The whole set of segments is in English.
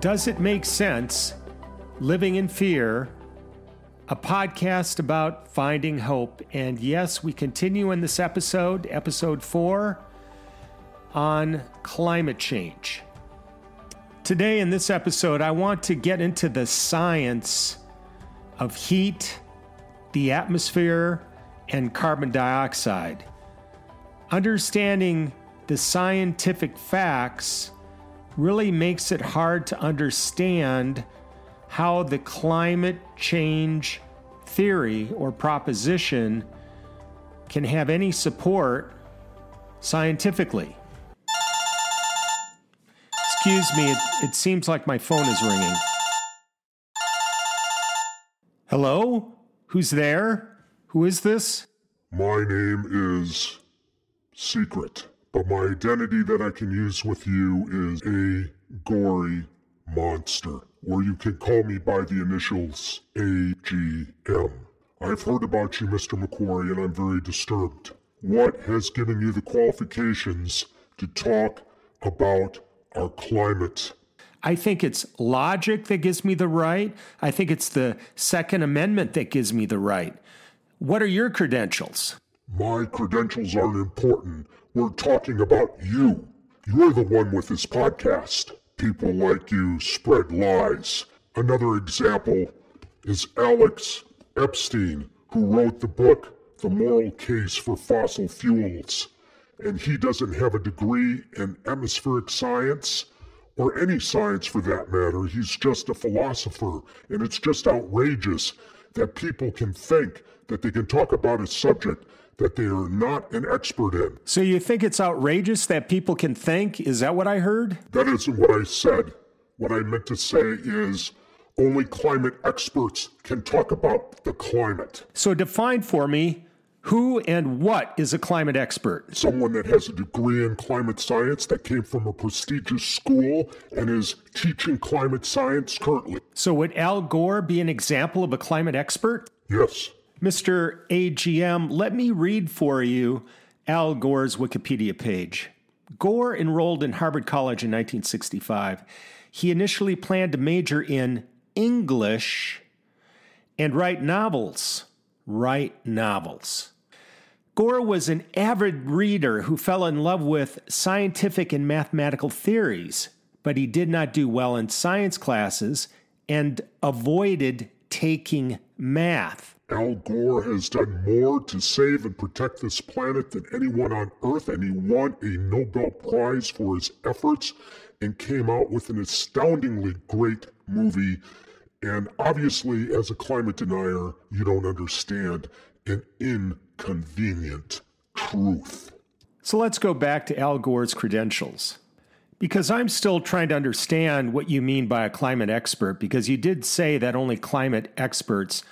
Does It Make Sense? Living in Fear, a podcast about finding hope. And yes, we continue in this episode, episode four, on climate change. Today, in this episode, I want to get into the science of heat, the atmosphere, and carbon dioxide. Understanding the scientific facts really makes it hard to understand how the climate change theory or proposition can have any support scientifically. Excuse me, it, it, seems like my phone is ringing. Hello? Who's there? Who is this? My name is Secret. But my identity that I can use with you is a gory monster, or you can call me by the initials AGM. I've heard about you, Mr. McQuarrie, and I'm very disturbed. What has given you the qualifications to talk about our climate? I think it's logic that gives me the right. I think it's the Second Amendment that gives me the right. What are your credentials? My credentials aren't important. We're talking about you. You're the one with this podcast. People like you spread lies. Another example is Alex Epstein, who wrote the book The Moral Case for Fossil Fuels. And he doesn't have a degree in atmospheric science or any science for that matter. He's just a philosopher. And it's just outrageous that people can think that they can talk about a subject that they are not an expert in. So you think it's outrageous that people can think? Is that what I heard? That isn't what I said. What I meant to say is only climate experts can talk about the climate. So define for me who and what is a climate expert? Someone that has a degree in climate science that came from a prestigious school and is teaching climate science currently. So, would Al Gore be an example of a climate expert? Yes. Mr. AGM, let me read for you Al Gore's Wikipedia page. Gore enrolled in Harvard College in 1965. He initially planned to major in English and write novels. Write novels. Gore was an avid reader who fell in love with scientific and mathematical theories, but he did not do well in science classes and avoided taking math. Al Gore has done more to save and protect this planet than anyone on Earth, and he won a Nobel Prize for his efforts and came out with an astoundingly great movie. And obviously, as a climate denier, you don't understand an inconvenient truth. So let's go back to Al Gore's credentials. Because I'm still trying to understand what you mean by a climate expert, because you did say that only climate experts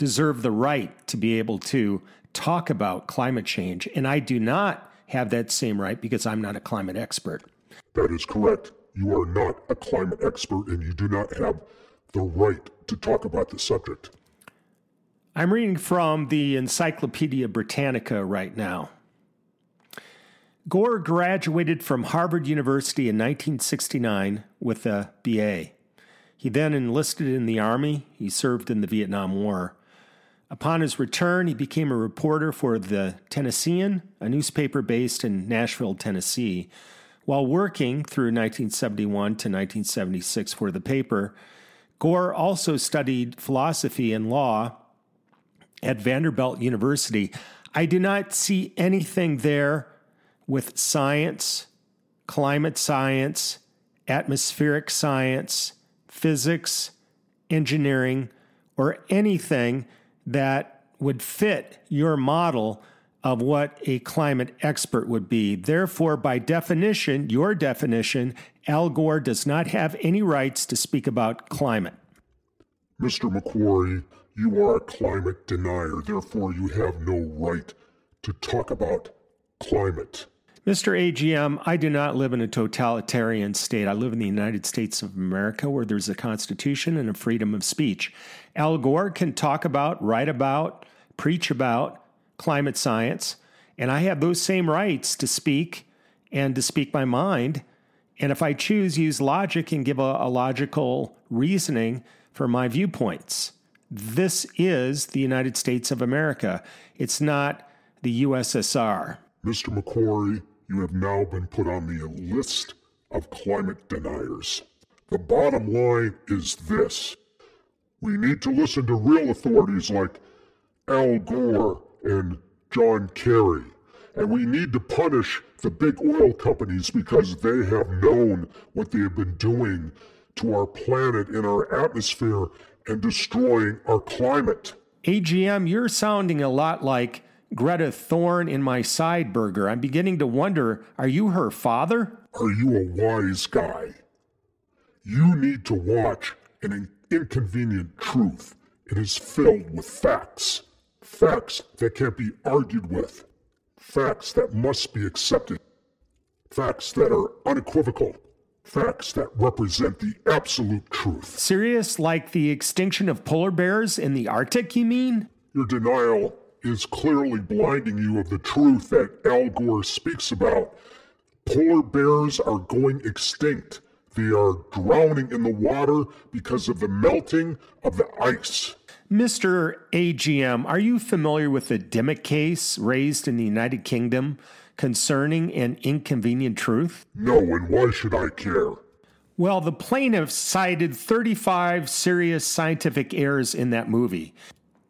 deserve the right to be able to talk about climate change. And I do not have that same right because I'm not a climate expert. That is correct. You are not a climate expert and you do not have the right to talk about the subject. I'm reading from the Encyclopedia Britannica right now. Gore graduated from Harvard University in 1969 with a BA. He then enlisted in the Army. He served in the Vietnam War. Upon his return, he became a reporter for the Tennessean, a newspaper based in Nashville, Tennessee. While working through 1971 to 1976 for the paper, Gore also studied philosophy and law at Vanderbilt University. I do not see anything there with science, climate science, atmospheric science, physics, engineering, or anything that would fit your model of what a climate expert would be. Therefore, by definition, your definition, Al Gore does not have any rights to speak about climate. Mr. McQuarrie, you are a climate denier. Therefore, you have no right to talk about climate. Mr. AGM, I do not live in a totalitarian state. I live in the United States of America where there's a constitution and a freedom of speech. Al Gore can talk about, write about, preach about climate science, and I have those same rights to speak and to speak my mind And if I choose, use logic and give a, a logical reasoning for my viewpoints. This is the United States of America. It's not the USSR. Mr. McQuarrie, you have now been put on the list of climate deniers. The bottom line is this we need to listen to real authorities like Al Gore and John Kerry. And we need to punish the big oil companies because they have known what they have been doing to our planet and our atmosphere and destroying our climate. AGM, you're sounding a lot like Greta Thorne in my side burger. I'm beginning to wonder are you her father? Are you a wise guy? You need to watch an inconvenient truth. It is filled with facts. Facts that can't be argued with. Facts that must be accepted. Facts that are unequivocal. Facts that represent the absolute truth. Serious? Like the extinction of polar bears in the Arctic, you mean? Your denial is clearly blinding you of the truth that Al Gore speaks about. Polar bears are going extinct. They are drowning in the water because of the melting of the ice. Mr. AGM, are you familiar with the Dimmock case raised in the United Kingdom concerning an inconvenient truth? No, and why should I care? Well, the plaintiffs cited 35 serious scientific errors in that movie.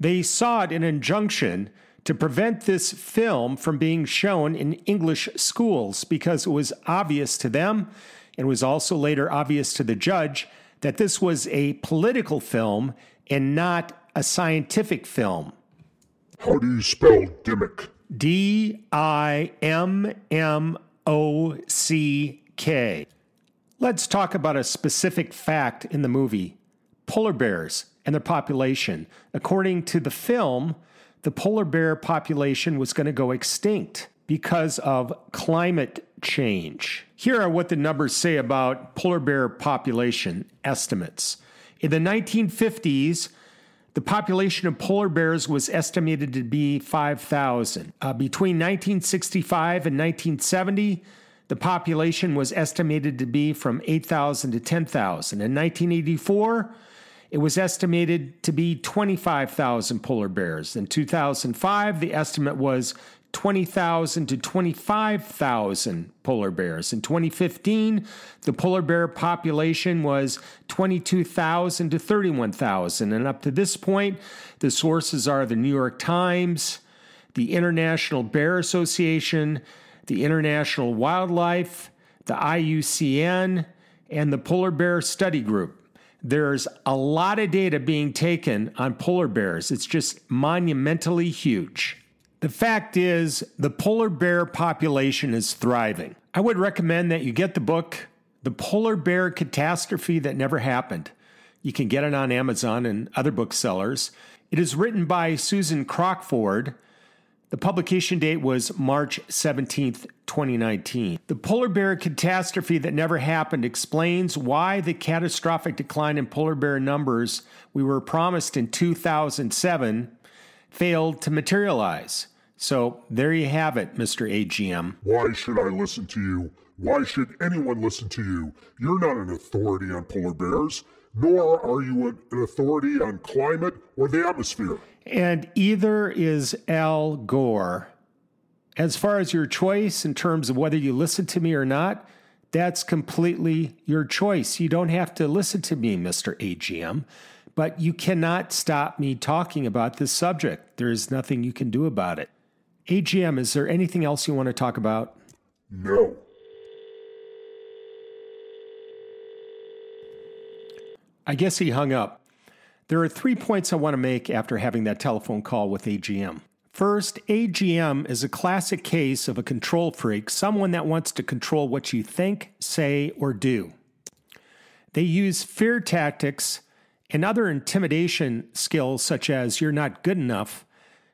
They sought an injunction to prevent this film from being shown in English schools because it was obvious to them and was also later obvious to the judge that this was a political film and not a scientific film. How do you spell Dimmock? D I M M O C K. Let's talk about a specific fact in the movie polar bears and their population. According to the film, the polar bear population was going to go extinct because of climate change. Here are what the numbers say about polar bear population estimates. In the 1950s, the population of polar bears was estimated to be 5,000. Uh, between 1965 and 1970, the population was estimated to be from 8,000 to 10,000. In 1984, it was estimated to be 25,000 polar bears. In 2005, the estimate was 20,000 to 25,000 polar bears. In 2015, the polar bear population was 22,000 to 31,000. And up to this point, the sources are the New York Times, the International Bear Association, the International Wildlife, the IUCN, and the Polar Bear Study Group. There's a lot of data being taken on polar bears. It's just monumentally huge. The fact is, the polar bear population is thriving. I would recommend that you get the book, The Polar Bear Catastrophe That Never Happened. You can get it on Amazon and other booksellers. It is written by Susan Crockford. The publication date was March 17th, 2019. The polar bear catastrophe that never happened explains why the catastrophic decline in polar bear numbers we were promised in 2007 failed to materialize. So there you have it, Mr. AGM. Why should I listen to you? Why should anyone listen to you? You're not an authority on polar bears, nor are you an authority on climate or the atmosphere. And either is Al Gore as far as your choice in terms of whether you listen to me or not, that's completely your choice. You don't have to listen to me, Mr. AGM, but you cannot stop me talking about this subject. There is nothing you can do about it. AGM, is there anything else you want to talk about? No. I guess he hung up. There are three points I want to make after having that telephone call with AGM. First, AGM is a classic case of a control freak, someone that wants to control what you think, say, or do. They use fear tactics and other intimidation skills, such as you're not good enough,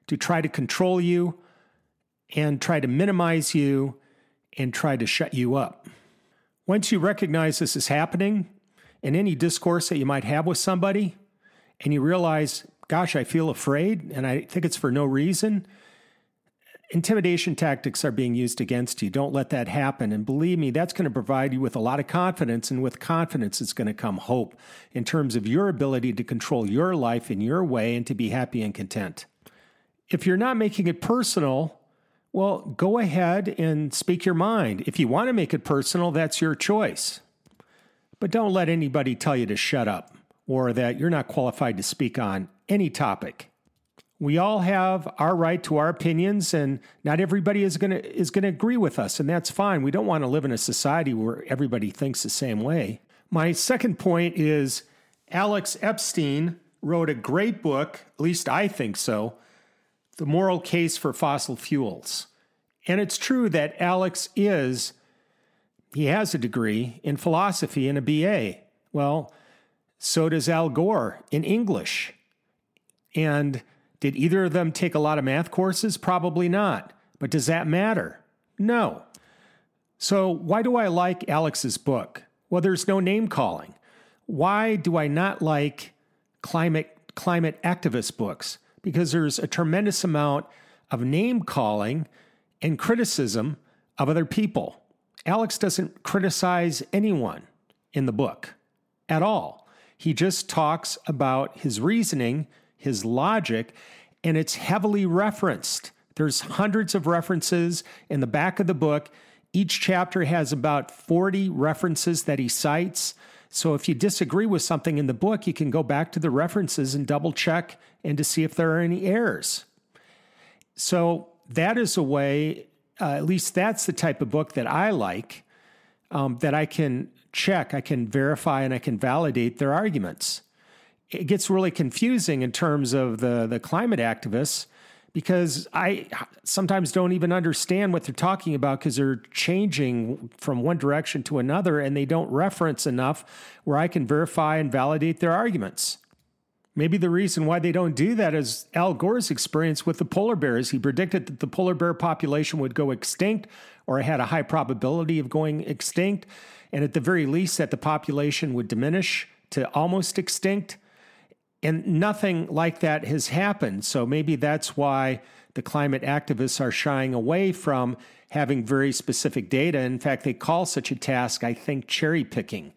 to try to control you and try to minimize you and try to shut you up. Once you recognize this is happening in any discourse that you might have with somebody, and you realize gosh, I feel afraid and I think it's for no reason, intimidation tactics are being used against you. Don't let that happen. And believe me, that's going to provide you with a lot of confidence. And with confidence, it's going to come hope in terms of your ability to control your life in your way and to be happy and content. If you're not making it personal, well, go ahead and speak your mind. If you want to make it personal, that's your choice. But don't let anybody tell you to shut up or that you're not qualified to speak on any topic. We all have our right to our opinions and not everybody is going to is going to agree with us and that's fine. We don't want to live in a society where everybody thinks the same way. My second point is alex epstein wrote a great book at least i think so the moral case for fossil fuels. And it's true that alex is he has a degree in philosophy and a ba well so does al gore in english and did either of them take a lot of math courses? Probably not. But does that matter? No. So, why do I like Alex's book? Well, there's no name calling. Why do I not like climate climate activist books? Because there's a tremendous amount of name calling and criticism of other people. Alex doesn't criticize anyone in the book at all. He just talks about his reasoning his logic, and it's heavily referenced. There's hundreds of references in the back of the book. Each chapter has about 40 references that he cites. So if you disagree with something in the book, you can go back to the references and double check and to see if there are any errors. So that is a way, uh, at least that's the type of book that I like, um, that I can check, I can verify, and I can validate their arguments it gets really confusing in terms of the the climate activists because I sometimes don't even understand what they're talking about because they're changing from one direction to another and they don't reference enough where I can verify and validate their arguments. Maybe the reason why they don't do that is Al Gore's experience with the polar bears. He predicted that the polar bear population would go extinct or had a high probability of going extinct, and at the very least, that the population would diminish to almost extinct. And nothing like that has happened. So maybe that's why the climate activists are shying away from having very specific data. In fact, they call such a task, I think, cherry picking,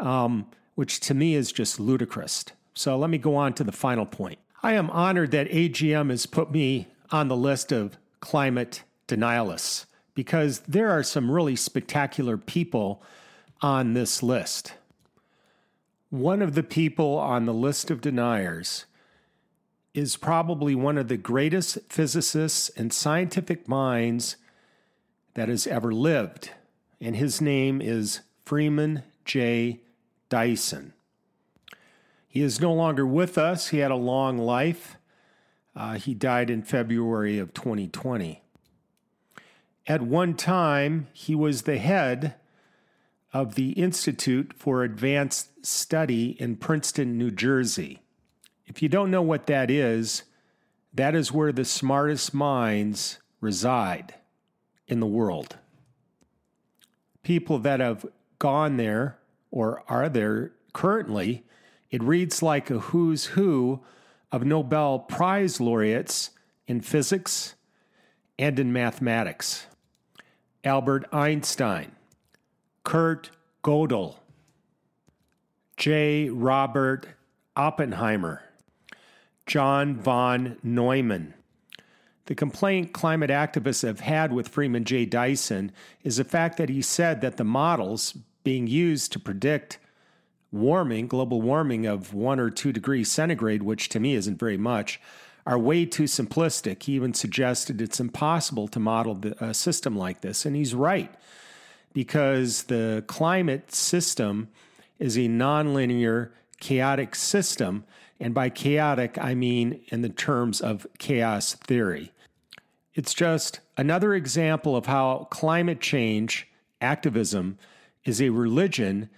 um, which to me is just ludicrous. So let me go on to the final point. I am honored that AGM has put me on the list of climate denialists because there are some really spectacular people on this list. One of the people on the list of deniers is probably one of the greatest physicists and scientific minds that has ever lived, and his name is Freeman J. Dyson. He is no longer with us. He had a long life. Uh, he died in February of 2020. At one time, he was the head of the Institute for Advanced Study in Princeton, New Jersey. If you don't know what that is, that is where the smartest minds reside in the world. People that have gone there or are there currently, it reads like a who's who of Nobel Prize laureates in physics and in mathematics. Albert Einstein, Kurt Gödel, J. Robert Oppenheimer, John von Neumann. The complaint climate activists have had with Freeman J. Dyson is the fact that he said that the models being used to predict warming, global warming of one or two degrees centigrade, which to me isn't very much, are way too simplistic. He even suggested it's impossible to model a system like this, and he's right because the climate system is a nonlinear, chaotic system. And by chaotic, I mean in the terms of chaos theory. It's just another example of how climate change activism is a religion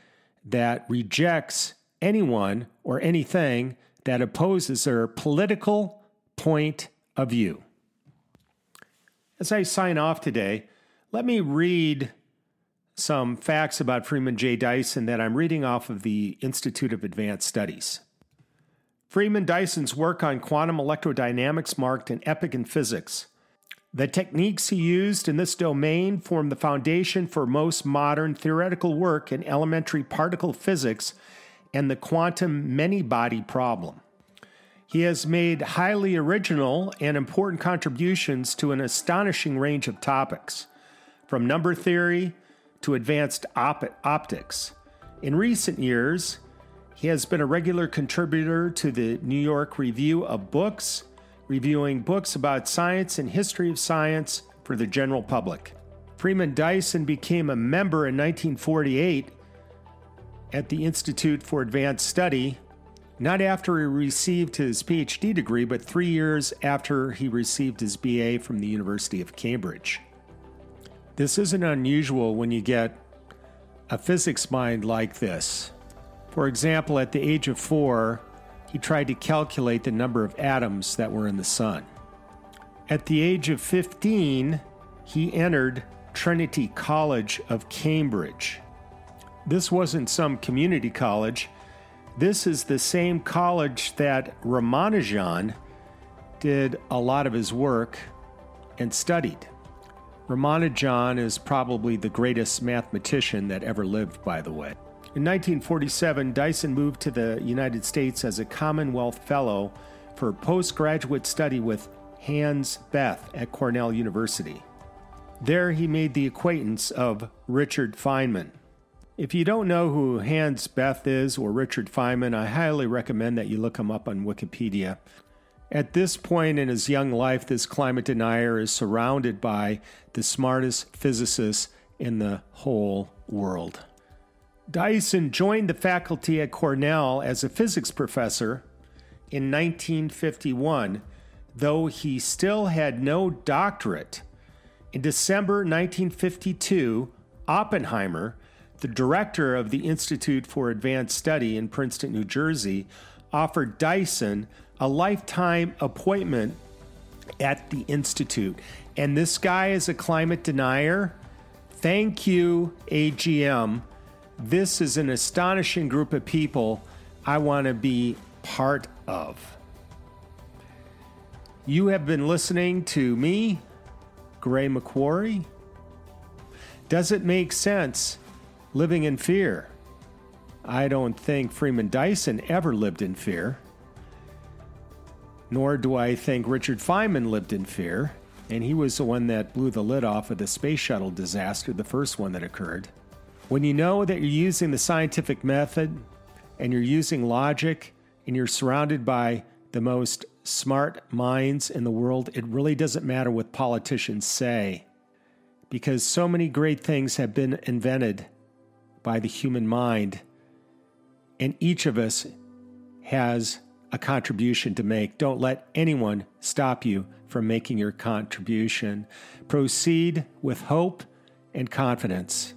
that rejects anyone or anything that opposes their political point of view. As I sign off today, let me read some facts about Freeman J. Dyson that I'm reading off of the Institute of Advanced Studies. Freeman Dyson's work on quantum electrodynamics marked an epoch in physics. The techniques he used in this domain form the foundation for most modern theoretical work in elementary particle physics and the quantum many body problem. He has made highly original and important contributions to an astonishing range of topics, from number theory to advanced op- optics. In recent years, he has been a regular contributor to the New York Review of Books, reviewing books about science and history of science for the general public. Freeman Dyson became a member in 1948 at the Institute for Advanced Study, not after he received his PhD degree, but three years after he received his BA from the University of Cambridge. This isn't unusual when you get a physics mind like this. For example, at the age of four, he tried to calculate the number of atoms that were in the sun. At the age of 15, he entered Trinity College of Cambridge. This wasn't some community college. This is the same college that Ramanujan did a lot of his work and studied. Ramanujan is probably the greatest mathematician that ever lived, by the way. In 1947, Dyson moved to the United States as a Commonwealth Fellow for postgraduate study with Hans Bethe at Cornell University. There, he made the acquaintance of Richard Feynman. If you don't know who Hans Bethe is or Richard Feynman, I highly recommend that you look him up on Wikipedia. At this point in his young life, this climate denier is surrounded by the smartest physicists in the whole world. Dyson joined the faculty at Cornell as a physics professor in 1951, though he still had no doctorate. In December 1952, Oppenheimer, the director of the Institute for Advanced Study in Princeton, New Jersey, offered Dyson a lifetime appointment at the Institute. And this guy is a climate denier. Thank you, AGM this is an astonishing group of people I want to be part of. You have been listening to me, Gray McQuarrie. Does it make sense living in fear? I don't think Freeman Dyson ever lived in fear. Nor do I think Richard Feynman lived in fear, and he was the one that blew the lid off of the space shuttle disaster, the first one that occurred. When you know that you're using the scientific method and you're using logic and you're surrounded by the most smart minds in the world, it really doesn't matter what politicians say because so many great things have been invented by the human mind, and each of us has a contribution to make. Don't let anyone stop you from making your contribution. Proceed with hope and confidence.